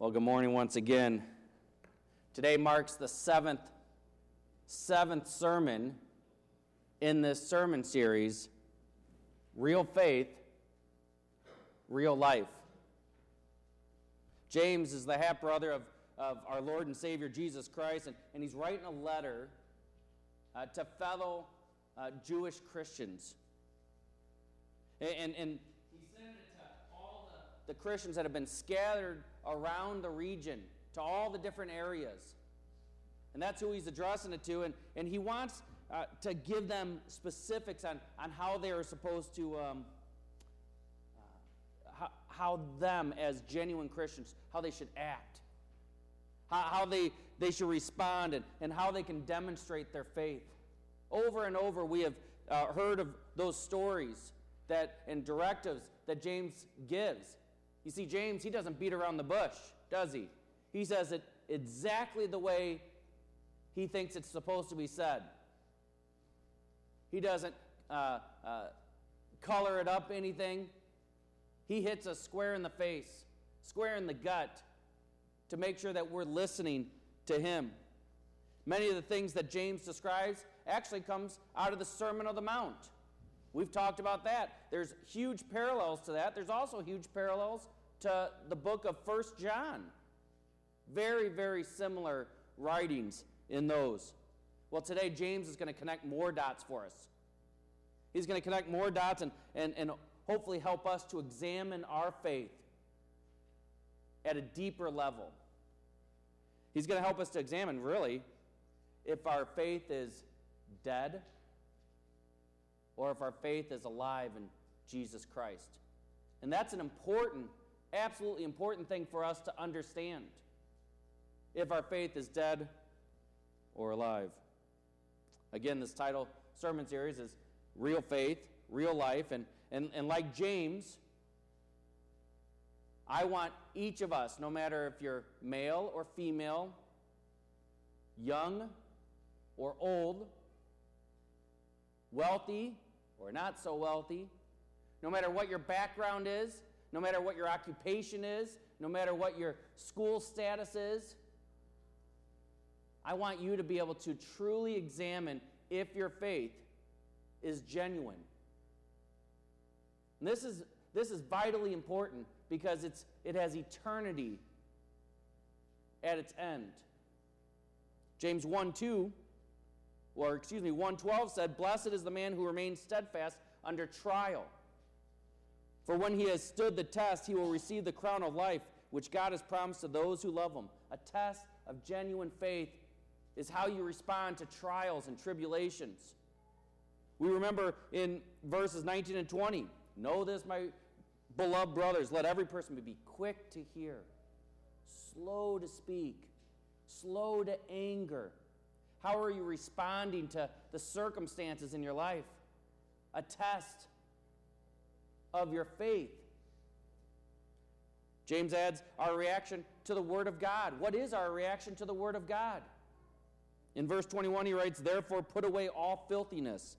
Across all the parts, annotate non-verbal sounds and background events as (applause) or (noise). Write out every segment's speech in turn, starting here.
Well, good morning once again. Today marks the seventh, seventh sermon in this sermon series Real Faith, Real Life. James is the half brother of, of our Lord and Savior Jesus Christ, and, and he's writing a letter uh, to fellow uh, Jewish Christians. And, and, and he sent it to all the, the Christians that have been scattered around the region to all the different areas. And that's who he's addressing it to. And, and he wants uh, to give them specifics on, on how they are supposed to, um, uh, how, how them as genuine Christians, how they should act, how, how they, they should respond, and, and how they can demonstrate their faith. Over and over, we have uh, heard of those stories that and directives that James gives. You see, James, he doesn't beat around the bush, does he? He says it exactly the way he thinks it's supposed to be said. He doesn't uh, uh, color it up anything. He hits us square in the face, square in the gut, to make sure that we're listening to him. Many of the things that James describes actually comes out of the Sermon on the Mount. We've talked about that. There's huge parallels to that. There's also huge parallels to the book of First John. Very, very similar writings in those. Well, today James is going to connect more dots for us. He's going to connect more dots and, and, and hopefully help us to examine our faith at a deeper level. He's going to help us to examine, really, if our faith is dead or if our faith is alive in Jesus Christ. And that's an important, absolutely important thing for us to understand. If our faith is dead or alive. Again, this title sermon series is Real Faith, Real Life. And, and, and like James, I want each of us, no matter if you're male or female, young or old, wealthy or not so wealthy, no matter what your background is, no matter what your occupation is, no matter what your school status is, I want you to be able to truly examine if your faith is genuine. And this is, this is vitally important because it's, it has eternity at its end. James 1 2 or excuse me, 112 said, Blessed is the man who remains steadfast under trial. For when he has stood the test, he will receive the crown of life, which God has promised to those who love him. A test of genuine faith is how you respond to trials and tribulations. We remember in verses 19 and 20 Know this, my beloved brothers, let every person be quick to hear, slow to speak, slow to anger how are you responding to the circumstances in your life? A test of your faith. James adds our reaction to the Word of God. What is our reaction to the Word of God? In verse 21, he writes, Therefore, put away all filthiness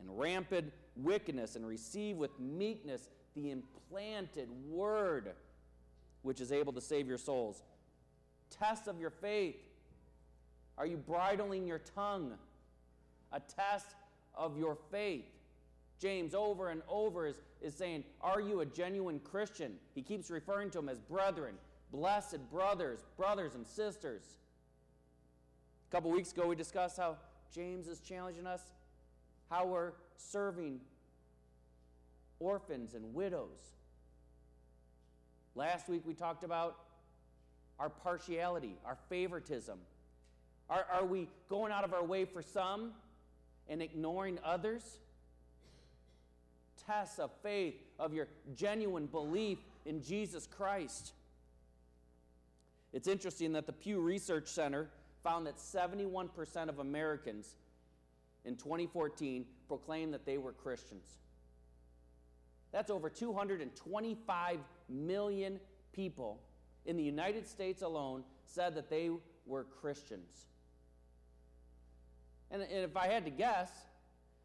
and rampant wickedness, and receive with meekness the implanted Word, which is able to save your souls. Test of your faith. Are you bridling your tongue? A test of your faith. James, over and over, is, is saying, Are you a genuine Christian? He keeps referring to them as brethren, blessed brothers, brothers and sisters. A couple weeks ago, we discussed how James is challenging us how we're serving orphans and widows. Last week, we talked about our partiality, our favoritism. Are, are we going out of our way for some and ignoring others? Tests of faith, of your genuine belief in Jesus Christ. It's interesting that the Pew Research Center found that 71% of Americans in 2014 proclaimed that they were Christians. That's over 225 million people in the United States alone said that they were Christians. And if I had to guess,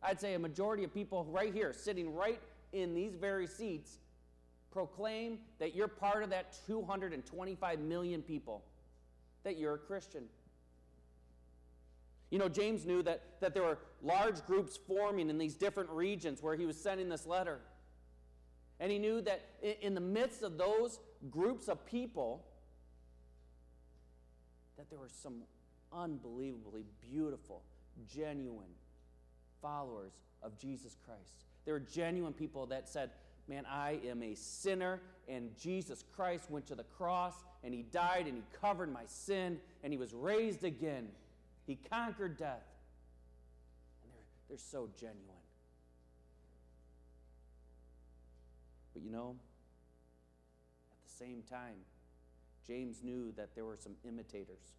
I'd say a majority of people right here, sitting right in these very seats, proclaim that you're part of that 225 million people, that you're a Christian. You know, James knew that, that there were large groups forming in these different regions where he was sending this letter. And he knew that in the midst of those groups of people, that there were some unbelievably beautiful, genuine followers of Jesus Christ. There were genuine people that said, Man, I am a sinner, and Jesus Christ went to the cross, and he died, and he covered my sin, and he was raised again. He conquered death. And they're, they're so genuine. But you know, at the same time, James knew that there were some imitators.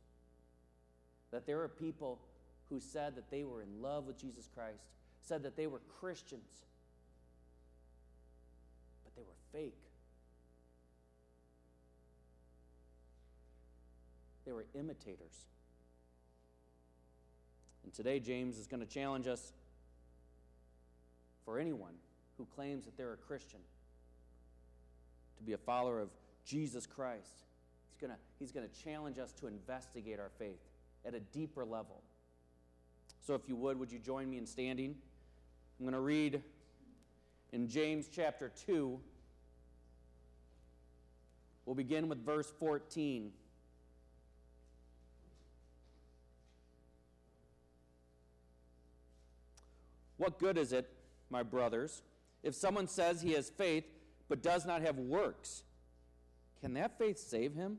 That there were people who said that they were in love with Jesus Christ, said that they were Christians, but they were fake. They were imitators. And today, James is going to challenge us for anyone who claims that they're a Christian to be a follower of Jesus Christ. He's going to, he's going to challenge us to investigate our faith at a deeper level. So, if you would, would you join me in standing? I'm going to read in James chapter 2. We'll begin with verse 14. What good is it, my brothers, if someone says he has faith but does not have works? Can that faith save him?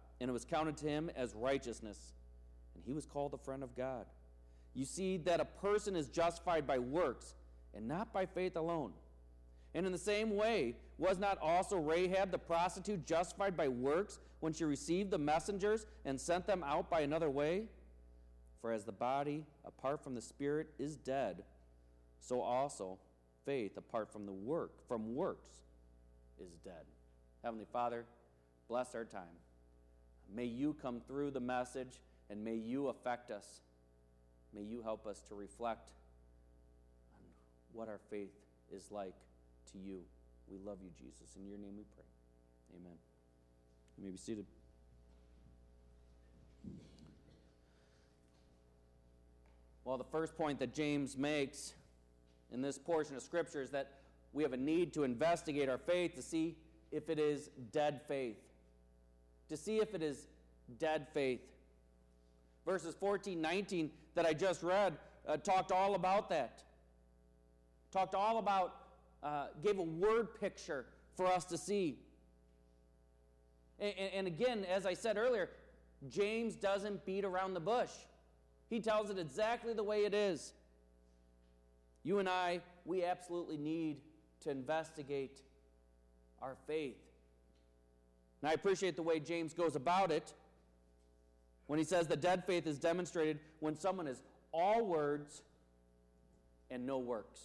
and it was counted to him as righteousness, and he was called a friend of God. You see that a person is justified by works and not by faith alone. And in the same way, was not also Rahab the prostitute justified by works when she received the messengers and sent them out by another way? For as the body apart from the spirit is dead, so also faith apart from the work from works is dead. Heavenly Father, bless our time. May you come through the message and may you affect us. May you help us to reflect on what our faith is like to you. We love you, Jesus. In your name we pray. Amen. You may be seated. Well, the first point that James makes in this portion of Scripture is that we have a need to investigate our faith to see if it is dead faith to see if it is dead faith. Verses 14, 19 that I just read uh, talked all about that. Talked all about, uh, gave a word picture for us to see. And, and again, as I said earlier, James doesn't beat around the bush. He tells it exactly the way it is. You and I, we absolutely need to investigate our faith. And I appreciate the way James goes about it when he says the dead faith is demonstrated when someone is all words and no works.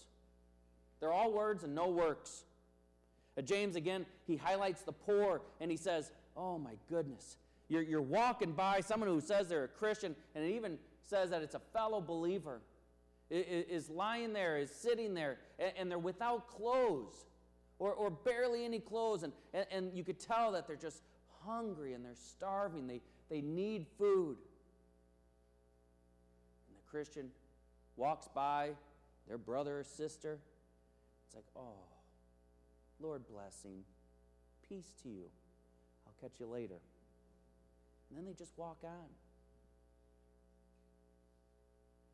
They're all words and no works. Uh, James, again, he highlights the poor and he says, Oh my goodness. You're, you're walking by someone who says they're a Christian and it even says that it's a fellow believer, is lying there, is sitting there, and, and they're without clothes or, or barely any clothes. And, and, and you could tell that they're just hungry and they're starving. They, they need food. And the Christian walks by their brother or sister. It's like, oh, Lord blessing, peace to you. I'll catch you later. And then they just walk on.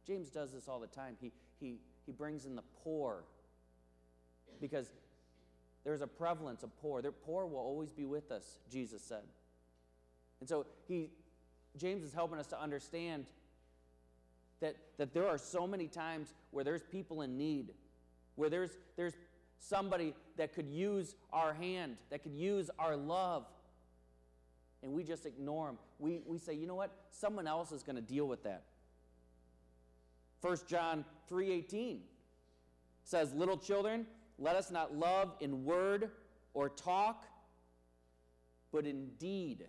James does this all the time. He, he, he brings in the poor because there's a prevalence of poor. The poor will always be with us, Jesus said. And so he, James is helping us to understand that, that there are so many times where there's people in need, where there's, there's somebody that could use our hand, that could use our love, and we just ignore them. We, we say, you know what? Someone else is going to deal with that. 1 John 3:18 says, "Little children, let us not love in word or talk, but in deed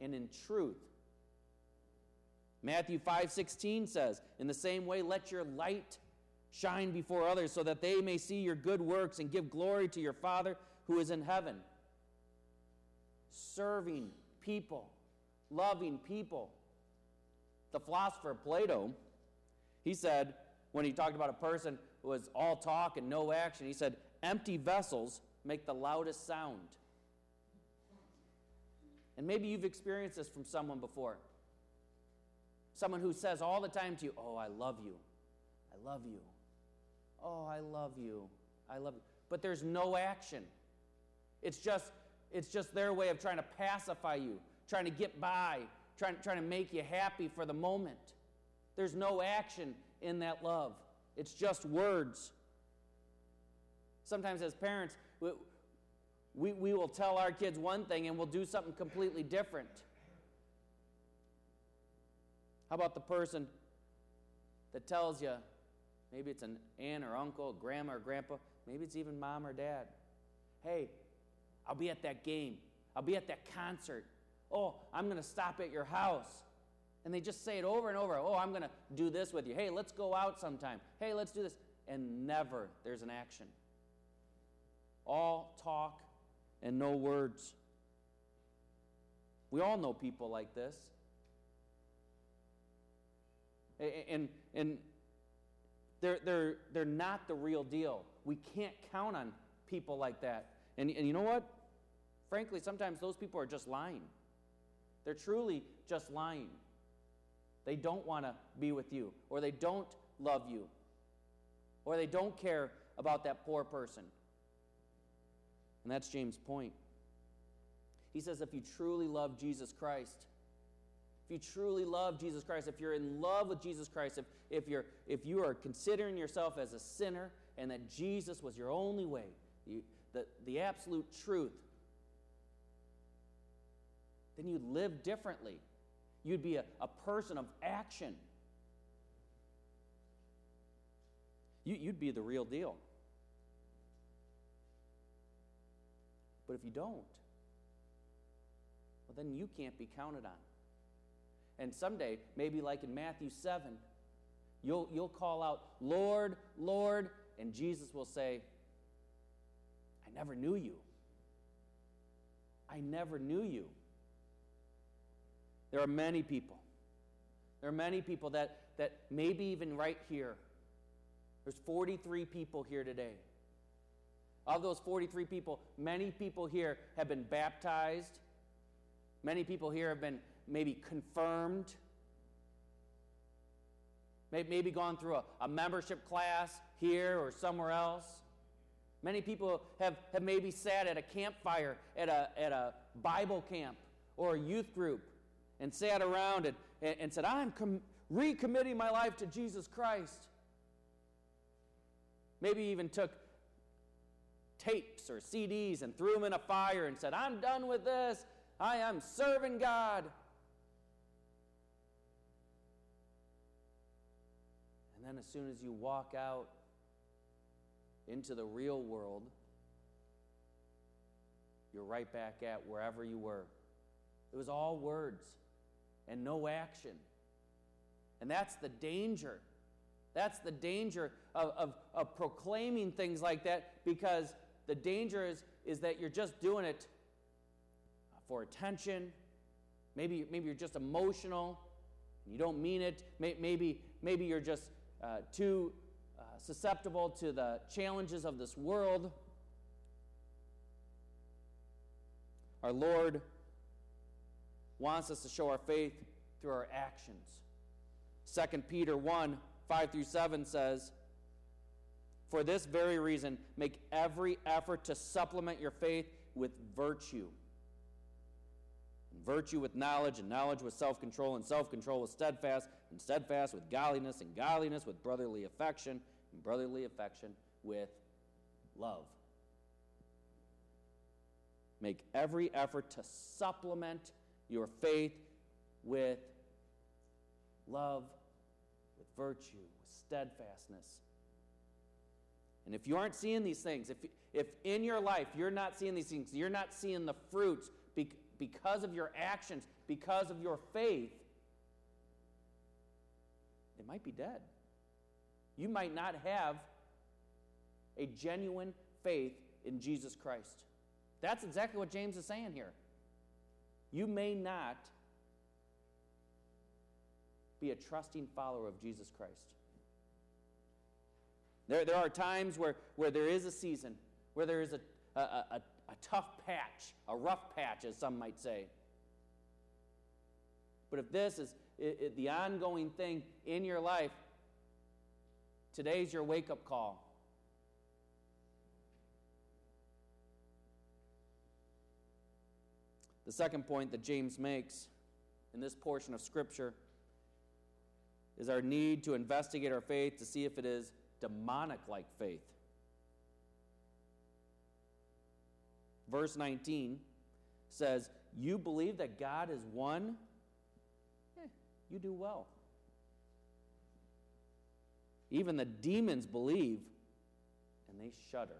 and in truth." Matthew 5:16 says, "In the same way let your light shine before others so that they may see your good works and give glory to your Father who is in heaven." Serving people, loving people. The philosopher Plato he said, when he talked about a person was all talk and no action, he said, empty vessels make the loudest sound. And maybe you've experienced this from someone before. Someone who says all the time to you, Oh, I love you. I love you. Oh, I love you. I love you. But there's no action. It's just, it's just their way of trying to pacify you, trying to get by, trying, trying to make you happy for the moment. There's no action in that love, it's just words. Sometimes, as parents, we, we, we will tell our kids one thing and we'll do something completely different. How about the person that tells you, maybe it's an aunt or uncle, grandma or grandpa, maybe it's even mom or dad, hey, I'll be at that game, I'll be at that concert. Oh, I'm going to stop at your house. And they just say it over and over. Oh, I'm going to do this with you. Hey, let's go out sometime. Hey, let's do this. And never there's an action. All talk and no words. We all know people like this. And, and they're, they're, they're not the real deal. We can't count on people like that. And, and you know what? Frankly, sometimes those people are just lying. They're truly just lying. They don't want to be with you, or they don't love you, or they don't care about that poor person. And that's James' point. He says if you truly love Jesus Christ, if you truly love Jesus Christ, if you're in love with Jesus Christ, if, if, you're, if you are considering yourself as a sinner and that Jesus was your only way, you, the, the absolute truth, then you live differently. You'd be a, a person of action. You, you'd be the real deal. But if you don't, well, then you can't be counted on. And someday, maybe like in Matthew 7, you'll, you'll call out, Lord, Lord, and Jesus will say, I never knew you. I never knew you. There are many people. There are many people that, that maybe even right here, there's 43 people here today. Of those 43 people, many people here have been baptized. Many people here have been maybe confirmed. Maybe gone through a, a membership class here or somewhere else. Many people have, have maybe sat at a campfire at a, at a Bible camp or a youth group and sat around and, and, and said, I'm com- recommitting my life to Jesus Christ. Maybe even took tapes or CDs and threw them in a fire and said, I'm done with this. I am serving God. And then, as soon as you walk out into the real world, you're right back at wherever you were. It was all words and no action. And that's the danger. That's the danger of, of, of, proclaiming things like that because the danger is, is that you're just doing it for attention. Maybe, maybe you're just emotional. You don't mean it. Maybe, maybe you're just uh, too uh, susceptible to the challenges of this world. Our Lord wants us to show our faith through our actions. 2 Peter 1 5 through 7 says, For this very reason, make every effort to supplement your faith with virtue. And virtue with knowledge, and knowledge with self control, and self control with steadfast, and steadfast with godliness, and godliness with brotherly affection, and brotherly affection with love. Make every effort to supplement your faith with love, with virtue, with steadfastness. And if you aren't seeing these things, if, if in your life you're not seeing these things, you're not seeing the fruits because of your actions, because of your faith, it might be dead. You might not have a genuine faith in Jesus Christ. That's exactly what James is saying here. You may not be a trusting follower of Jesus Christ. There, there are times where, where there is a season, where there is a, a, a, a tough patch, a rough patch, as some might say. But if this is it, it, the ongoing thing in your life, today's your wake up call. The second point that James makes in this portion of Scripture is our need to investigate our faith to see if it is demonic like faith. Verse 19 says, You believe that God is one? Eh, you do well. Even the demons believe and they shudder.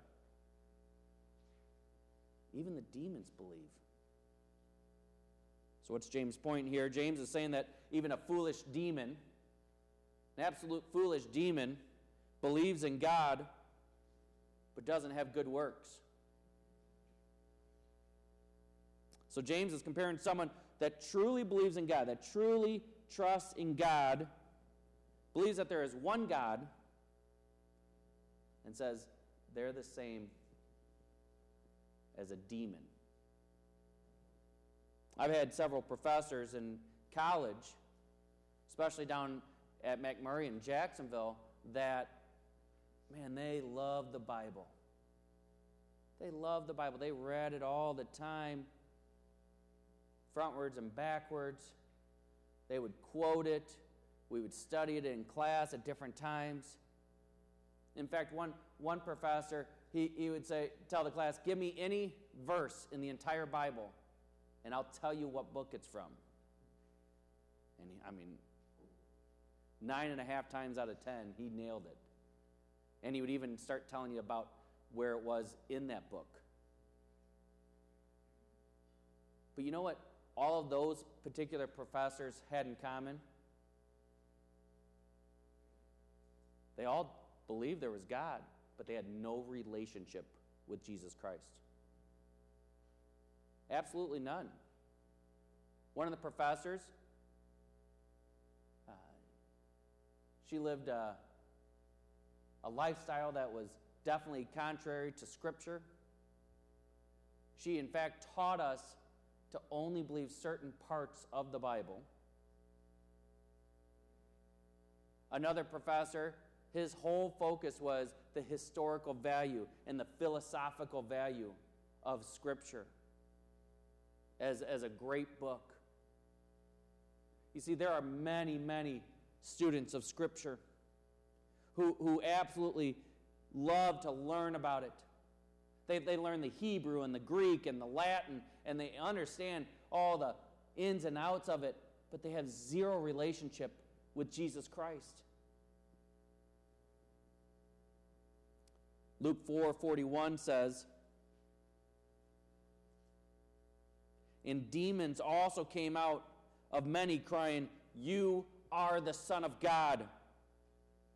Even the demons believe. So, what's James' point here? James is saying that even a foolish demon, an absolute foolish demon, believes in God but doesn't have good works. So, James is comparing someone that truly believes in God, that truly trusts in God, believes that there is one God, and says they're the same as a demon. I've had several professors in college, especially down at MacMurray in Jacksonville, that, man, they love the Bible. They love the Bible. They read it all the time, frontwards and backwards. They would quote it. We would study it in class at different times. In fact, one, one professor, he, he would say, tell the class, give me any verse in the entire Bible and I'll tell you what book it's from. And he, I mean, nine and a half times out of ten, he nailed it. And he would even start telling you about where it was in that book. But you know what all of those particular professors had in common? They all believed there was God, but they had no relationship with Jesus Christ. Absolutely none. One of the professors, uh, she lived a, a lifestyle that was definitely contrary to Scripture. She, in fact, taught us to only believe certain parts of the Bible. Another professor, his whole focus was the historical value and the philosophical value of Scripture as, as a great book. You see, there are many, many students of Scripture who, who absolutely love to learn about it. They, they learn the Hebrew and the Greek and the Latin, and they understand all the ins and outs of it, but they have zero relationship with Jesus Christ. Luke 4 41 says, And demons also came out of many, crying, You are the Son of God.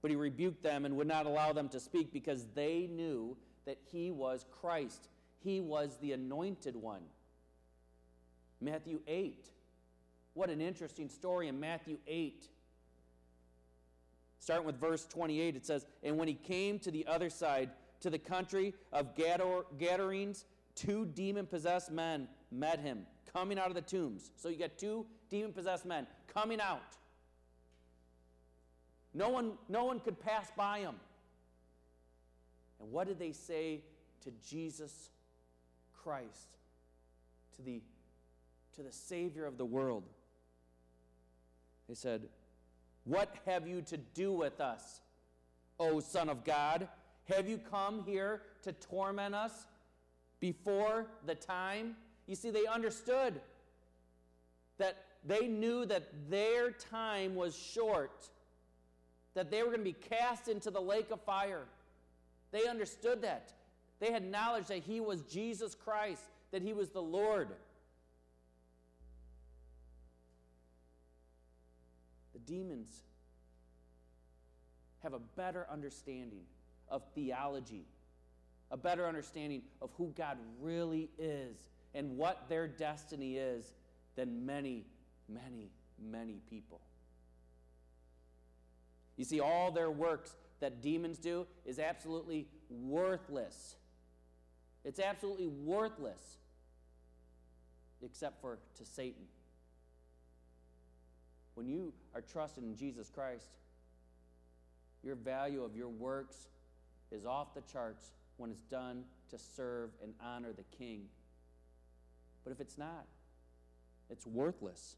But he rebuked them and would not allow them to speak because they knew that he was Christ. He was the anointed one. Matthew 8. What an interesting story in Matthew 8. Starting with verse 28, it says, And when he came to the other side, to the country of Gadarenes, two demon possessed men met him coming out of the tombs. So you got two demon possessed men coming out. No one, no one could pass by them. And what did they say to Jesus Christ, to the, to the Savior of the world? They said, What have you to do with us, O Son of God? Have you come here to torment us before the time? You see, they understood that they knew that their time was short, that they were going to be cast into the lake of fire. They understood that. They had knowledge that He was Jesus Christ, that He was the Lord. The demons have a better understanding of theology, a better understanding of who God really is and what their destiny is than many, many, many people. You see, all their works that demons do is absolutely worthless. It's absolutely worthless, except for to Satan. When you are trusted in Jesus Christ, your value of your works is off the charts when it's done to serve and honor the King. But if it's not, it's worthless.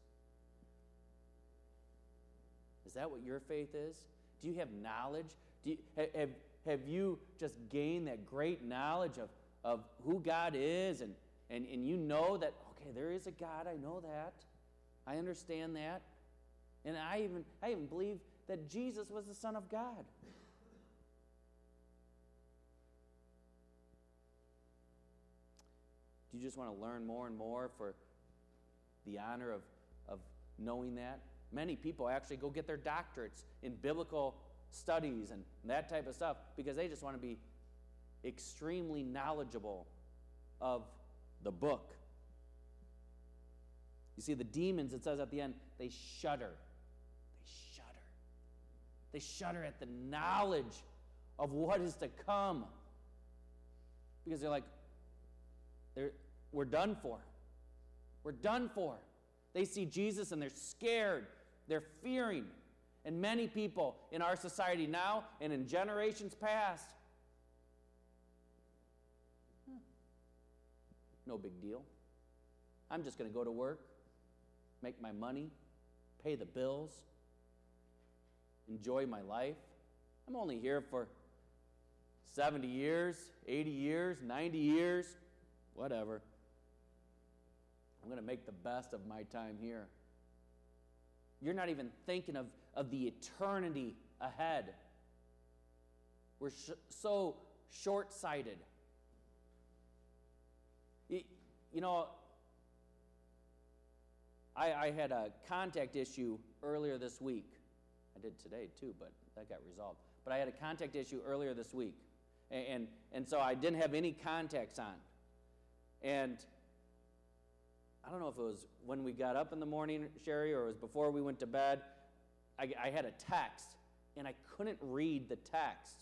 Is that what your faith is? Do you have knowledge? Do you, have, have you just gained that great knowledge of, of who God is and, and, and you know that, okay, there is a God, I know that. I understand that. And I even, I even believe that Jesus was the Son of God. Do you just want to learn more and more for the honor of, of knowing that? Many people actually go get their doctorates in biblical studies and that type of stuff because they just want to be extremely knowledgeable of the book. You see, the demons, it says at the end, they shudder. They shudder. They shudder at the knowledge of what is to come. Because they're like, they're, we're done for. We're done for. They see Jesus and they're scared. They're fearing. And many people in our society now and in generations past, hmm, no big deal. I'm just going to go to work, make my money, pay the bills, enjoy my life. I'm only here for 70 years, 80 years, 90 years, whatever. I'm going to make the best of my time here. You're not even thinking of, of the eternity ahead. We're sh- so short sighted. You, you know, I, I had a contact issue earlier this week. I did today too, but that got resolved. But I had a contact issue earlier this week. And, and, and so I didn't have any contacts on. And I don't know if it was when we got up in the morning, Sherry, or it was before we went to bed. I, I had a text, and I couldn't read the text.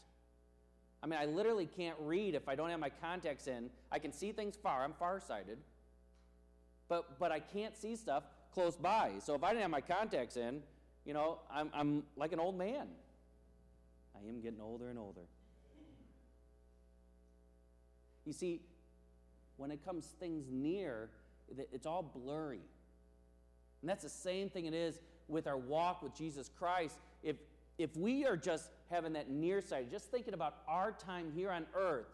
I mean, I literally can't read if I don't have my contacts in. I can see things far, I'm farsighted, but, but I can't see stuff close by. So if I didn't have my contacts in, you know, I'm, I'm like an old man. I am getting older and older. You see, when it comes things near, it's all blurry. And that's the same thing it is with our walk with Jesus Christ. If, if we are just having that nearsight, just thinking about our time here on earth,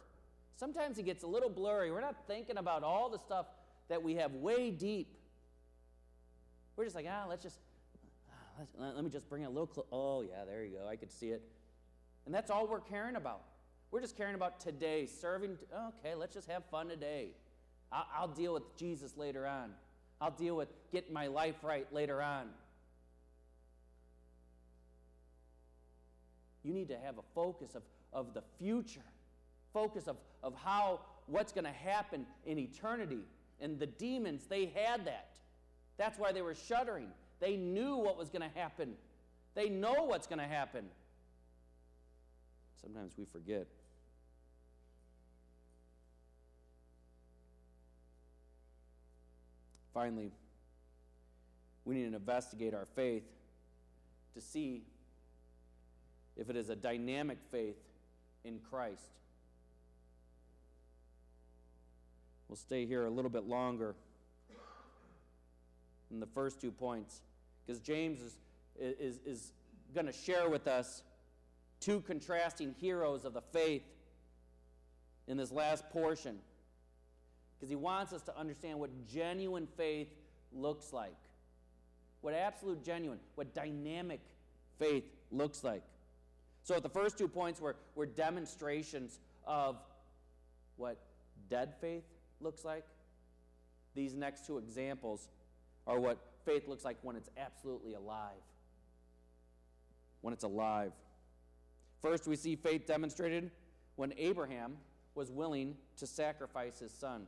sometimes it gets a little blurry. We're not thinking about all the stuff that we have way deep. We're just like, ah, let's just, ah, let's, let me just bring it a little close. Oh, yeah, there you go. I could see it. And that's all we're caring about. We're just caring about today, serving. Okay, let's just have fun today. I'll, I'll deal with Jesus later on. I'll deal with getting my life right later on. You need to have a focus of, of the future, focus of, of how, what's going to happen in eternity. And the demons, they had that. That's why they were shuddering. They knew what was going to happen, they know what's going to happen. Sometimes we forget. Finally, we need to investigate our faith to see if it is a dynamic faith in Christ. We'll stay here a little bit longer in the first two points because James is, is, is going to share with us two contrasting heroes of the faith in this last portion because he wants us to understand what genuine faith looks like. What absolute genuine, what dynamic faith looks like. So, the first two points were, were demonstrations of what dead faith looks like. These next two examples are what faith looks like when it's absolutely alive. When it's alive. First, we see faith demonstrated when Abraham was willing to sacrifice his son.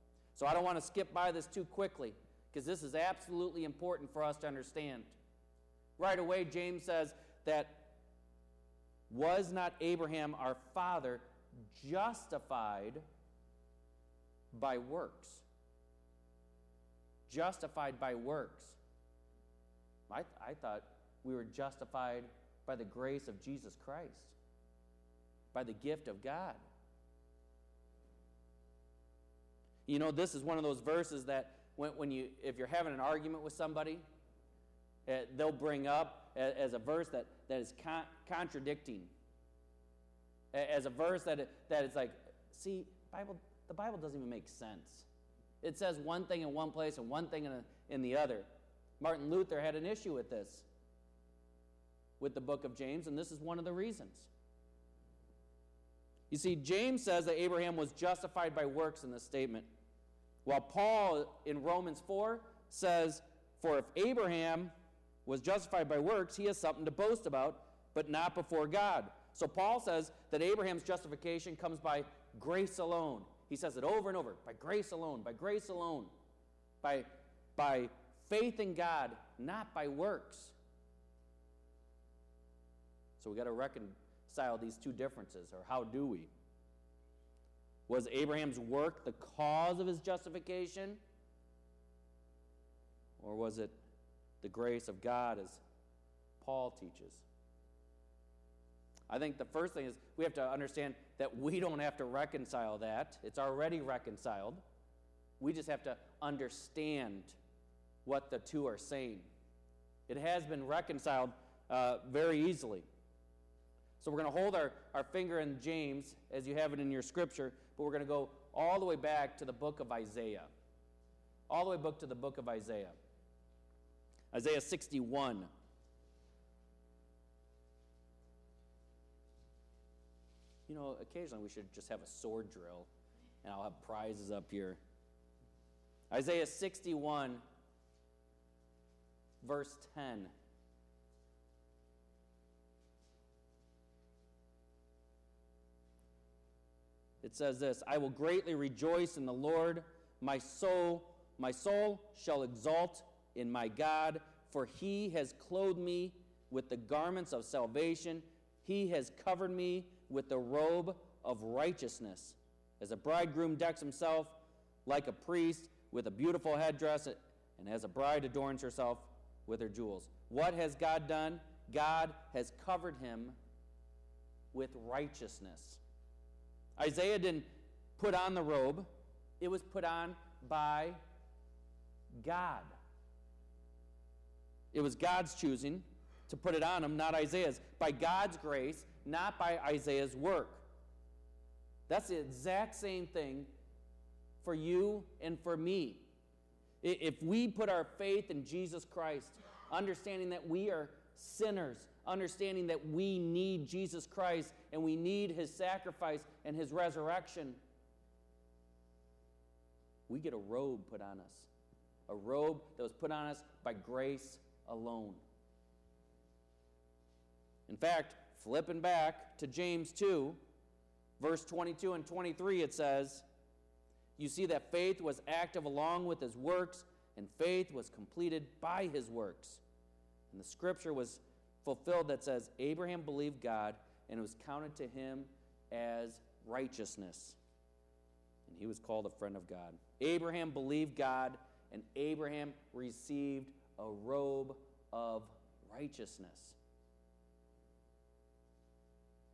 So I don't want to skip by this too quickly, because this is absolutely important for us to understand. Right away, James says that was not Abraham our father justified by works? Justified by works. I, I thought we were justified by the grace of Jesus Christ, by the gift of God. You know, this is one of those verses that when, when you, if you're having an argument with somebody, uh, they'll bring up as, as, a verse that, that is con- contradicting. As a verse that, that is like, see, Bible, the Bible doesn't even make sense. It says one thing in one place and one thing in, a, in the other. Martin Luther had an issue with this, with the book of James, and this is one of the reasons. You see, James says that Abraham was justified by works in this statement, while Paul in Romans 4 says, For if Abraham was justified by works, he has something to boast about, but not before God. So Paul says that Abraham's justification comes by grace alone. He says it over and over by grace alone, by grace alone, by, by faith in God, not by works. So we got to reconcile these two differences, or how do we? Was Abraham's work the cause of his justification? Or was it the grace of God, as Paul teaches? I think the first thing is we have to understand that we don't have to reconcile that. It's already reconciled. We just have to understand what the two are saying. It has been reconciled uh, very easily. So we're going to hold our, our finger in James as you have it in your scripture, but we're going to go all the way back to the book of Isaiah. All the way back to the book of Isaiah. Isaiah 61. You know, occasionally we should just have a sword drill, and I'll have prizes up here. Isaiah 61, verse 10. It says this I will greatly rejoice in the Lord. My soul, my soul shall exalt in my God, for he has clothed me with the garments of salvation. He has covered me with the robe of righteousness. As a bridegroom decks himself like a priest with a beautiful headdress, and as a bride adorns herself with her jewels. What has God done? God has covered him with righteousness. Isaiah didn't put on the robe, it was put on by God. It was God's choosing to put it on him, not Isaiah's. By God's grace, not by Isaiah's work. That's the exact same thing for you and for me. If we put our faith in Jesus Christ, understanding that we are sinners, understanding that we need Jesus Christ and we need his sacrifice and his resurrection, we get a robe put on us, a robe that was put on us by grace alone. In fact, flipping back to James 2, verse 22 and 23, it says, You see that faith was active along with his works, and faith was completed by his works. And the scripture was fulfilled that says, Abraham believed God, and it was counted to him as righteousness. And he was called a friend of God. Abraham believed God, and Abraham received a robe of righteousness.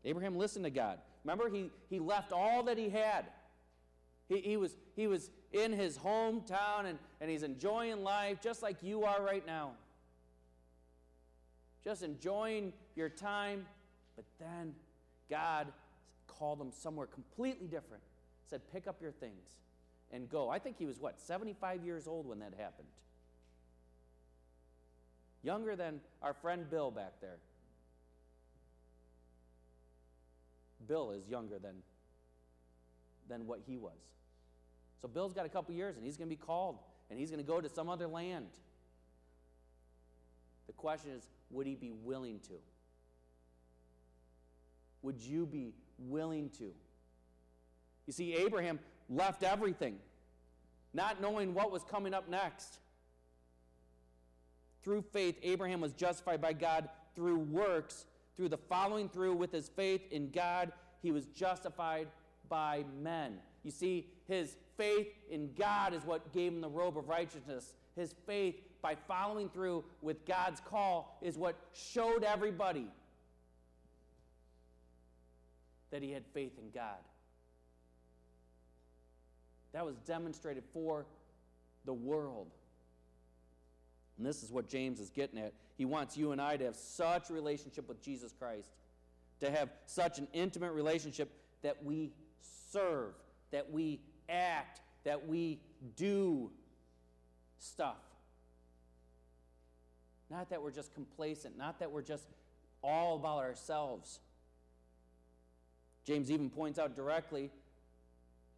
Abraham listened to God. Remember, he, he left all that he had. He, he, was, he was in his hometown and, and he's enjoying life just like you are right now. Just enjoying your time. But then God called him somewhere completely different. Said, Pick up your things and go. I think he was, what, 75 years old when that happened? Younger than our friend Bill back there. Bill is younger than, than what he was. So Bill's got a couple years and he's going to be called and he's going to go to some other land. The question is would he be willing to? Would you be willing to? You see, Abraham left everything, not knowing what was coming up next. Through faith, Abraham was justified by God through works through the following through with his faith in God, he was justified by men. You see, his faith in God is what gave him the robe of righteousness. His faith by following through with God's call is what showed everybody that he had faith in God. That was demonstrated for the world. And this is what James is getting at. He wants you and I to have such a relationship with Jesus Christ, to have such an intimate relationship that we serve, that we act, that we do stuff. Not that we're just complacent, not that we're just all about ourselves. James even points out directly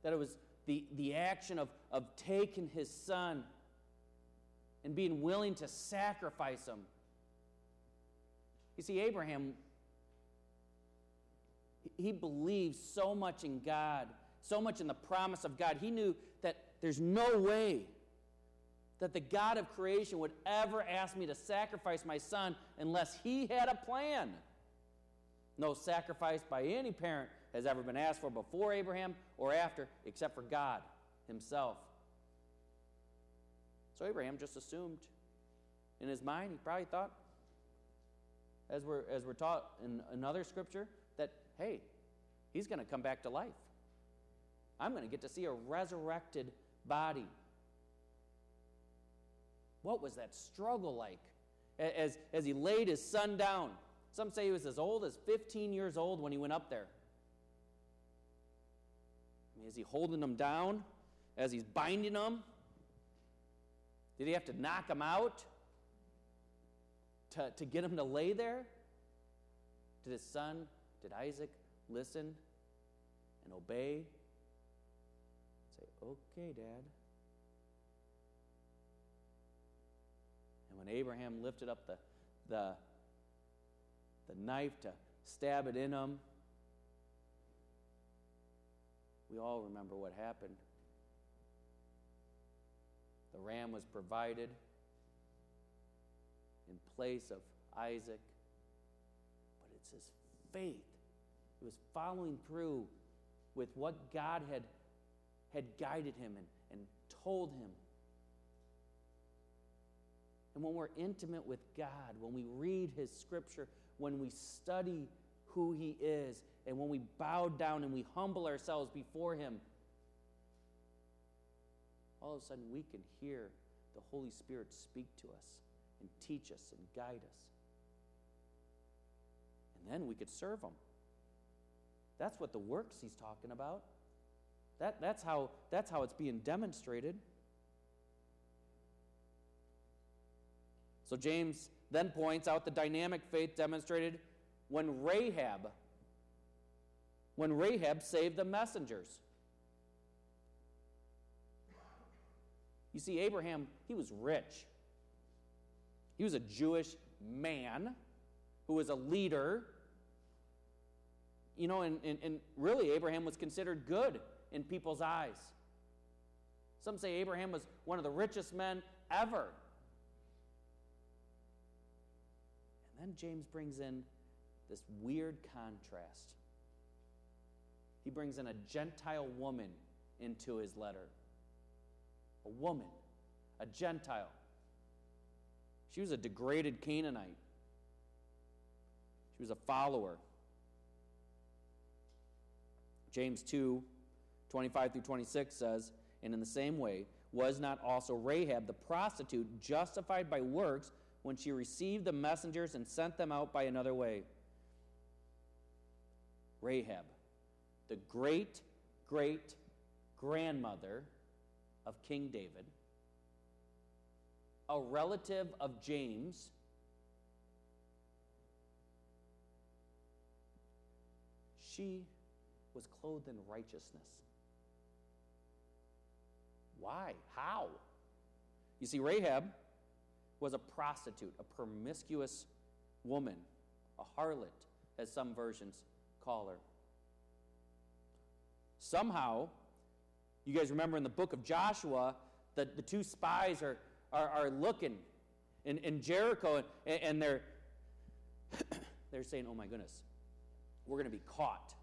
that it was the, the action of, of taking his son and being willing to sacrifice him. You see, Abraham, he believed so much in God, so much in the promise of God. He knew that there's no way that the God of creation would ever ask me to sacrifice my son unless he had a plan. No sacrifice by any parent has ever been asked for before Abraham or after, except for God himself. So Abraham just assumed in his mind, he probably thought, as we're, as we're taught in another scripture, that, hey, he's going to come back to life. I'm going to get to see a resurrected body. What was that struggle like as, as he laid his son down? Some say he was as old as 15 years old when he went up there. I mean, is he holding him down as he's binding him? Did he have to knock him out to, to get him to lay there? Did his son, did Isaac listen and obey? Say, okay, Dad. When Abraham lifted up the, the, the knife to stab it in him, we all remember what happened. The ram was provided in place of Isaac. But it's his faith. It was following through with what God had, had guided him and, and told him. And when we're intimate with God, when we read his scripture, when we study who he is, and when we bow down and we humble ourselves before him, all of a sudden we can hear the Holy Spirit speak to us and teach us and guide us. And then we could serve Him. That's what the works He's talking about. That, that's, how, that's how it's being demonstrated. So James then points out the dynamic faith demonstrated when Rahab when Rahab saved the messengers. You see, Abraham, he was rich. He was a Jewish man who was a leader. You know, and, and, and really, Abraham was considered good in people's eyes. Some say Abraham was one of the richest men ever. Then James brings in this weird contrast. He brings in a Gentile woman into his letter. A woman, a Gentile. She was a degraded Canaanite. She was a follower. James 2 25 through 26 says, And in the same way, was not also Rahab the prostitute justified by works when she received the messengers and sent them out by another way? Rahab, the great great grandmother of King David, a relative of James. She was clothed in righteousness. Why? How? You see, Rahab was a prostitute, a promiscuous woman, a harlot, as some versions call her. Somehow, you guys remember in the book of Joshua, that the two spies are, are, are looking in, in Jericho and, and they're, (coughs) they're saying, Oh my goodness, we're going to be caught.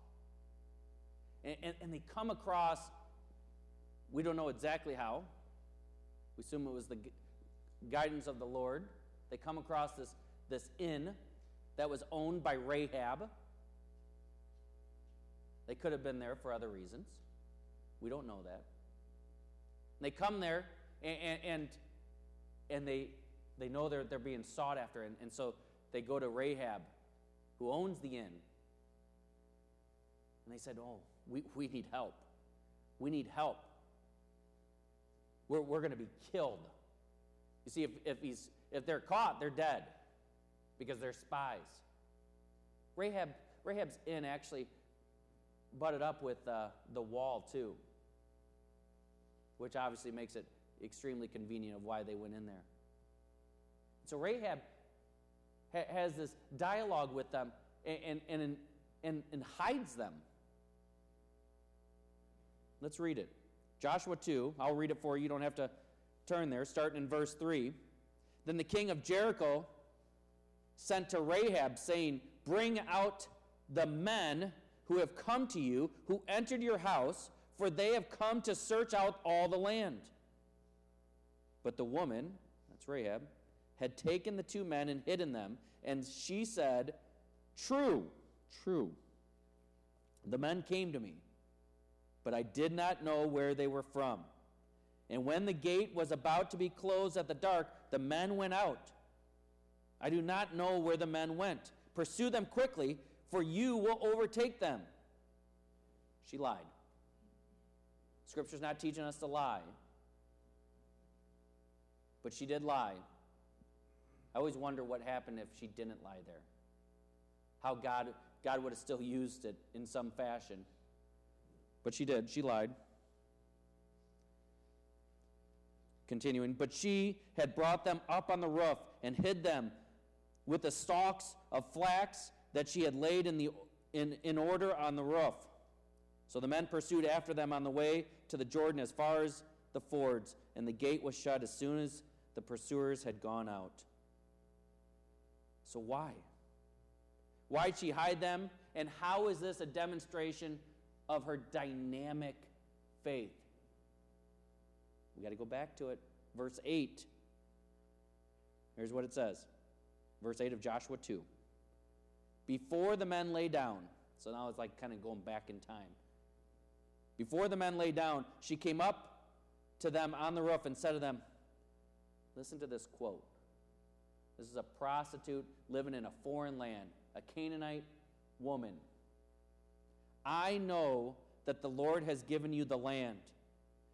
And, and, and, they come across, we don't know exactly how, we assume it was the guidance of the Lord. They come across this, this inn that was owned by Rahab. They could have been there for other reasons. We don't know that. They come there and, and, and they, they know they're, they're being sought after. And, and so they go to Rahab, who owns the inn. And they said, Oh, we, we need help. We need help. We're, we're going to be killed. You see, if, if, he's, if they're caught, they're dead because they're spies. Rahab, Rahab's inn actually butted up with uh, the wall, too, which obviously makes it extremely convenient of why they went in there. So Rahab ha- has this dialogue with them and, and, and, and hides them. Let's read it. Joshua 2, I'll read it for you. You don't have to turn there, starting in verse 3. Then the king of Jericho sent to Rahab, saying, Bring out the men who have come to you, who entered your house, for they have come to search out all the land. But the woman, that's Rahab, had taken the two men and hidden them, and she said, True, true. The men came to me, but I did not know where they were from. And when the gate was about to be closed at the dark, the men went out. I do not know where the men went. Pursue them quickly, for you will overtake them. She lied. Scripture's not teaching us to lie, but she did lie. I always wonder what happened if she didn't lie there. How God, God would have still used it in some fashion. But she did. She lied. Continuing, but she had brought them up on the roof and hid them with the stalks of flax that she had laid in, the, in, in order on the roof. So the men pursued after them on the way to the Jordan as far as the fords, and the gate was shut as soon as the pursuers had gone out. So why? Why'd she hide them? And how is this a demonstration of her dynamic faith? We got to go back to it. Verse 8. Here's what it says. Verse 8 of Joshua 2 before the men lay down. So now it's like kind of going back in time. Before the men lay down, she came up to them on the roof and said to them, Listen to this quote. This is a prostitute living in a foreign land, a Canaanite woman. I know that the Lord has given you the land,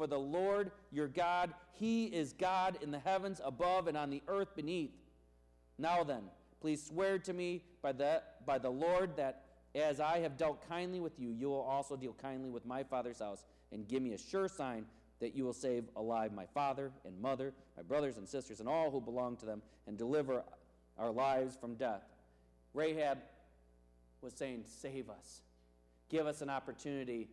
For the Lord your God, He is God in the heavens above and on the earth beneath. Now then, please swear to me by the, by the Lord that as I have dealt kindly with you, you will also deal kindly with my father's house, and give me a sure sign that you will save alive my father and mother, my brothers and sisters, and all who belong to them, and deliver our lives from death. Rahab was saying, Save us. Give us an opportunity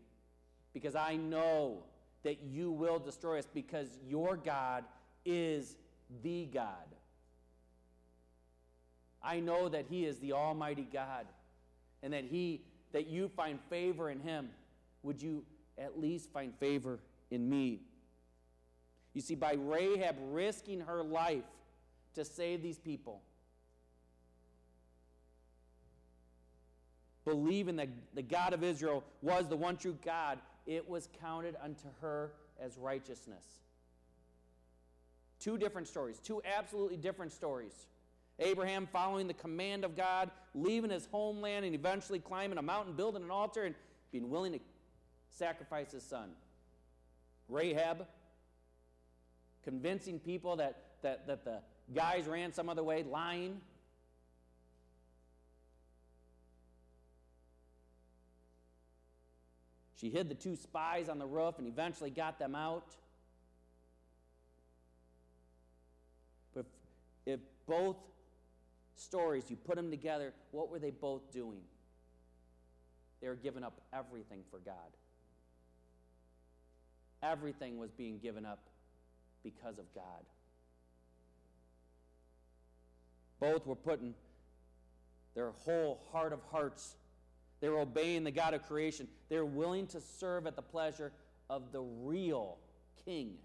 because I know that you will destroy us because your God is the God. I know that He is the Almighty God and that He that you find favor in Him. Would you at least find favor in me? You see, by Rahab risking her life to save these people, believing that the God of Israel was the one true God, it was counted unto her as righteousness. Two different stories, two absolutely different stories. Abraham following the command of God, leaving his homeland and eventually climbing a mountain, building an altar, and being willing to sacrifice his son. Rahab convincing people that, that, that the guys ran some other way, lying. She hid the two spies on the roof and eventually got them out. But if, if both stories, you put them together, what were they both doing? They were giving up everything for God. Everything was being given up because of God. Both were putting their whole heart of hearts they were obeying the God of creation. They're willing to serve at the pleasure of the real king,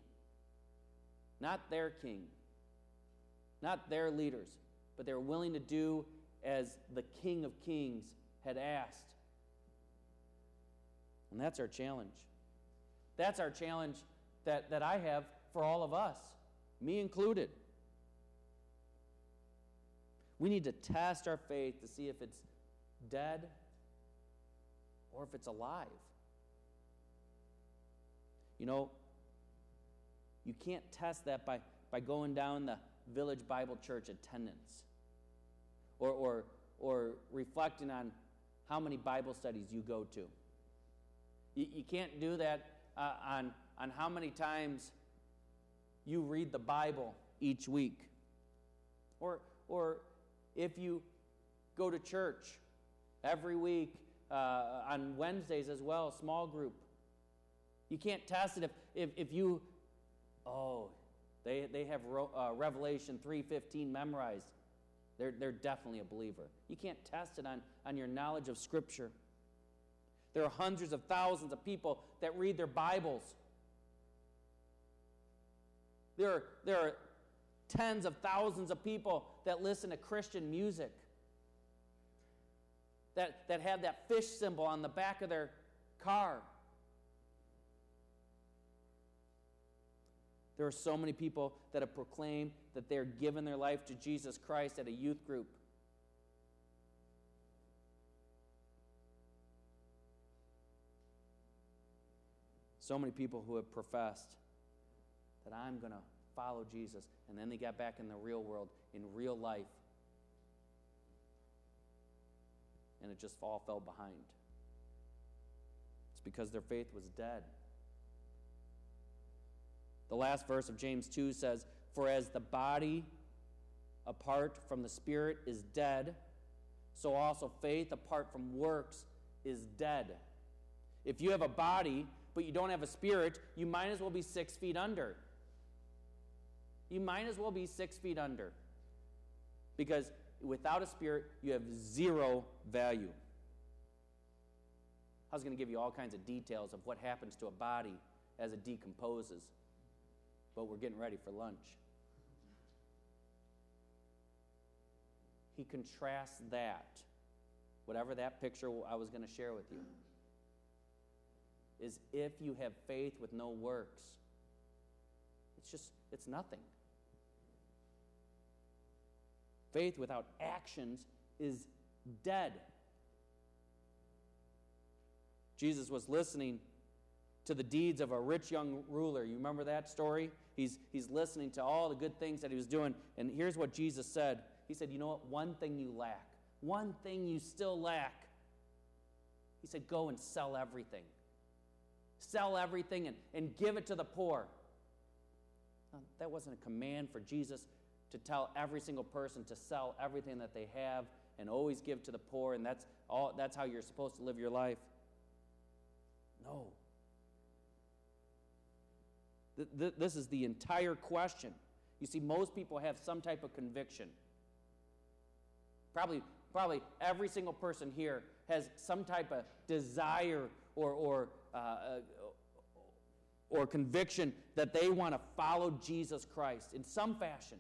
not their king, not their leaders, but they're willing to do as the King of Kings had asked. And that's our challenge. That's our challenge that, that I have for all of us, me included. We need to test our faith to see if it's dead or if it's alive. You know, you can't test that by, by going down the village Bible church attendance or, or, or reflecting on how many Bible studies you go to. You, you can't do that uh, on, on how many times you read the Bible each week. Or, or if you go to church every week uh, on Wednesdays as well, small group. You can't test it if, if, if you, oh, they, they have uh, Revelation 3.15 memorized. They're, they're definitely a believer. You can't test it on, on your knowledge of Scripture. There are hundreds of thousands of people that read their Bibles. There are, there are tens of thousands of people that listen to Christian music that, that have that fish symbol on the back of their car. There are so many people that have proclaimed that they're giving their life to Jesus Christ at a youth group. So many people who have professed that I'm going to follow Jesus, and then they got back in the real world, in real life, and it just all fell behind. It's because their faith was dead. The last verse of James 2 says, For as the body apart from the spirit is dead, so also faith apart from works is dead. If you have a body, but you don't have a spirit, you might as well be six feet under. You might as well be six feet under. Because without a spirit, you have zero value. I was going to give you all kinds of details of what happens to a body as it decomposes, but we're getting ready for lunch. He contrasts that, whatever that picture I was going to share with you, is if you have faith with no works, It's just, it's nothing. Faith without actions is dead. Jesus was listening to the deeds of a rich young ruler. You remember that story? He's, he's listening to all the good things that he was doing. And here's what Jesus said He said, You know what? One thing you lack, one thing you still lack. He said, Go and sell everything. Sell everything and, and give it to the poor. Now, that wasn't a command for Jesus to tell every single person to sell everything that they have and always give to the poor, and that's, all, that's how you're supposed to live your life. No. Th- th- this is the entire question. You see, most people have some type of conviction. Probably, probably every single person here has some type of desire or, or, uh, uh or conviction that they want to follow Jesus Christ in some fashion.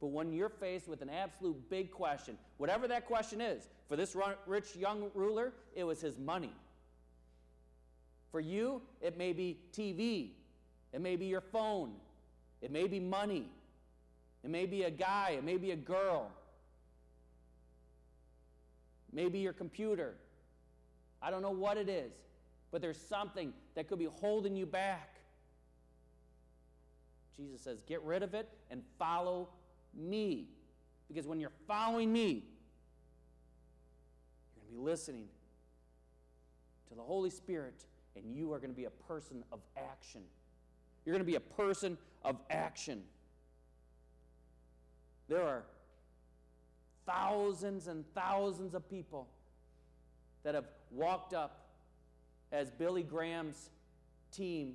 But when you're faced with an absolute big question, whatever that question is, for this rich young ruler, it was his money. For you, it may be TV, it may be your phone, it may be money, it may be a guy, it may be a girl, maybe your computer. I don't know what it is, but there's something that could be holding you back. Jesus says, Get rid of it and follow me. Because when you're following me, you're going to be listening to the Holy Spirit, and you are going to be a person of action. You're going to be a person of action. There are thousands and thousands of people that have walked up as Billy Graham's team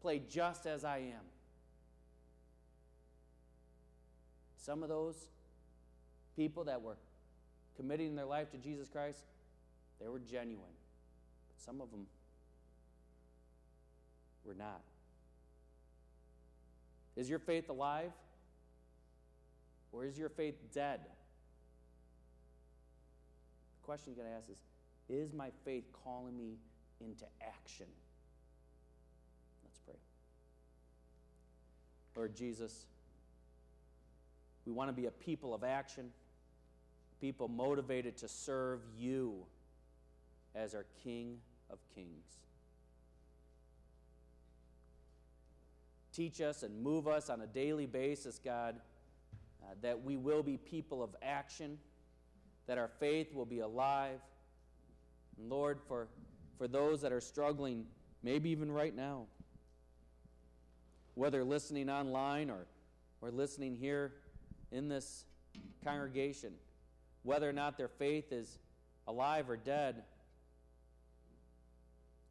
played just as I am. Some of those people that were committing their life to Jesus Christ, they were genuine. But some of them were not. Is your faith alive? Or is your faith dead? The question you got to ask is Is my faith calling me into action? Let's pray. Lord Jesus, we want to be a people of action, people motivated to serve you as our King of Kings. Teach us and move us on a daily basis, God, uh, that we will be people of action, that our faith will be alive. And Lord, for, for those that are struggling, maybe even right now, whether listening online or, or listening here in this congregation, whether or not their faith is alive or dead,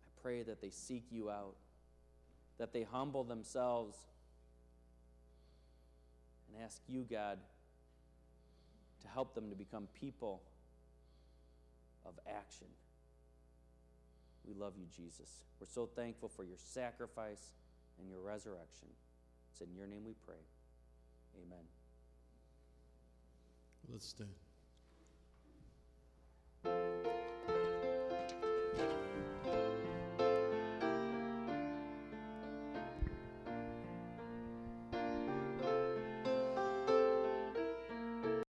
I pray that they seek you out, that they humble themselves and ask you, God, to help them to become people of action. We love you, Jesus. We're so thankful for your sacrifice and your resurrection. It's in your name we pray. Amen. Let's stand.